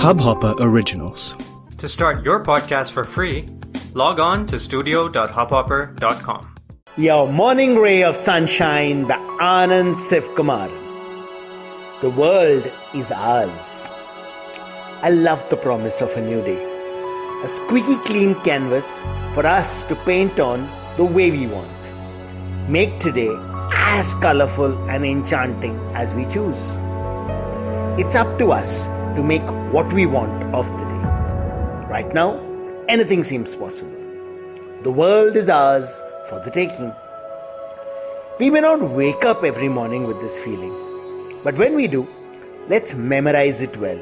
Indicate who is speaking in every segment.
Speaker 1: Hubhopper Originals.
Speaker 2: To start your podcast for free, log on to studio.hubhopper.com.
Speaker 3: Your morning ray of sunshine by Anand Sivkumar. The world is ours. I love the promise of a new day. A squeaky clean canvas for us to paint on the way we want. Make today as colorful and enchanting as we choose. It's up to us to make what we want of the day. Right now, anything seems possible. The world is ours for the taking. We may not wake up every morning with this feeling, but when we do, let's memorize it well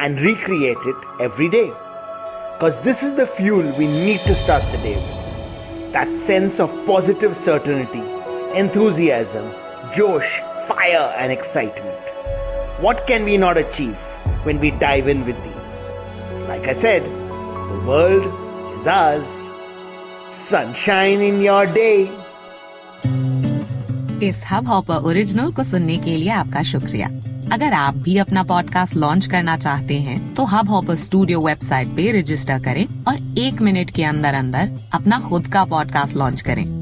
Speaker 3: and recreate it every day. Because this is the fuel we need to start the day with. That sense of positive certainty, enthusiasm, josh, fire, and excitement. What can we not achieve when we dive in with these? Like I said, the world is ours. Sunshine in your day.
Speaker 4: इस Hubhopper original को सुनने के लिए आपका शुक्रिया अगर आप भी अपना पॉडकास्ट लॉन्च करना चाहते हैं तो हब हॉपर स्टूडियो वेबसाइट पे रजिस्टर करें और एक मिनट के अंदर अंदर अपना खुद का पॉडकास्ट लॉन्च करें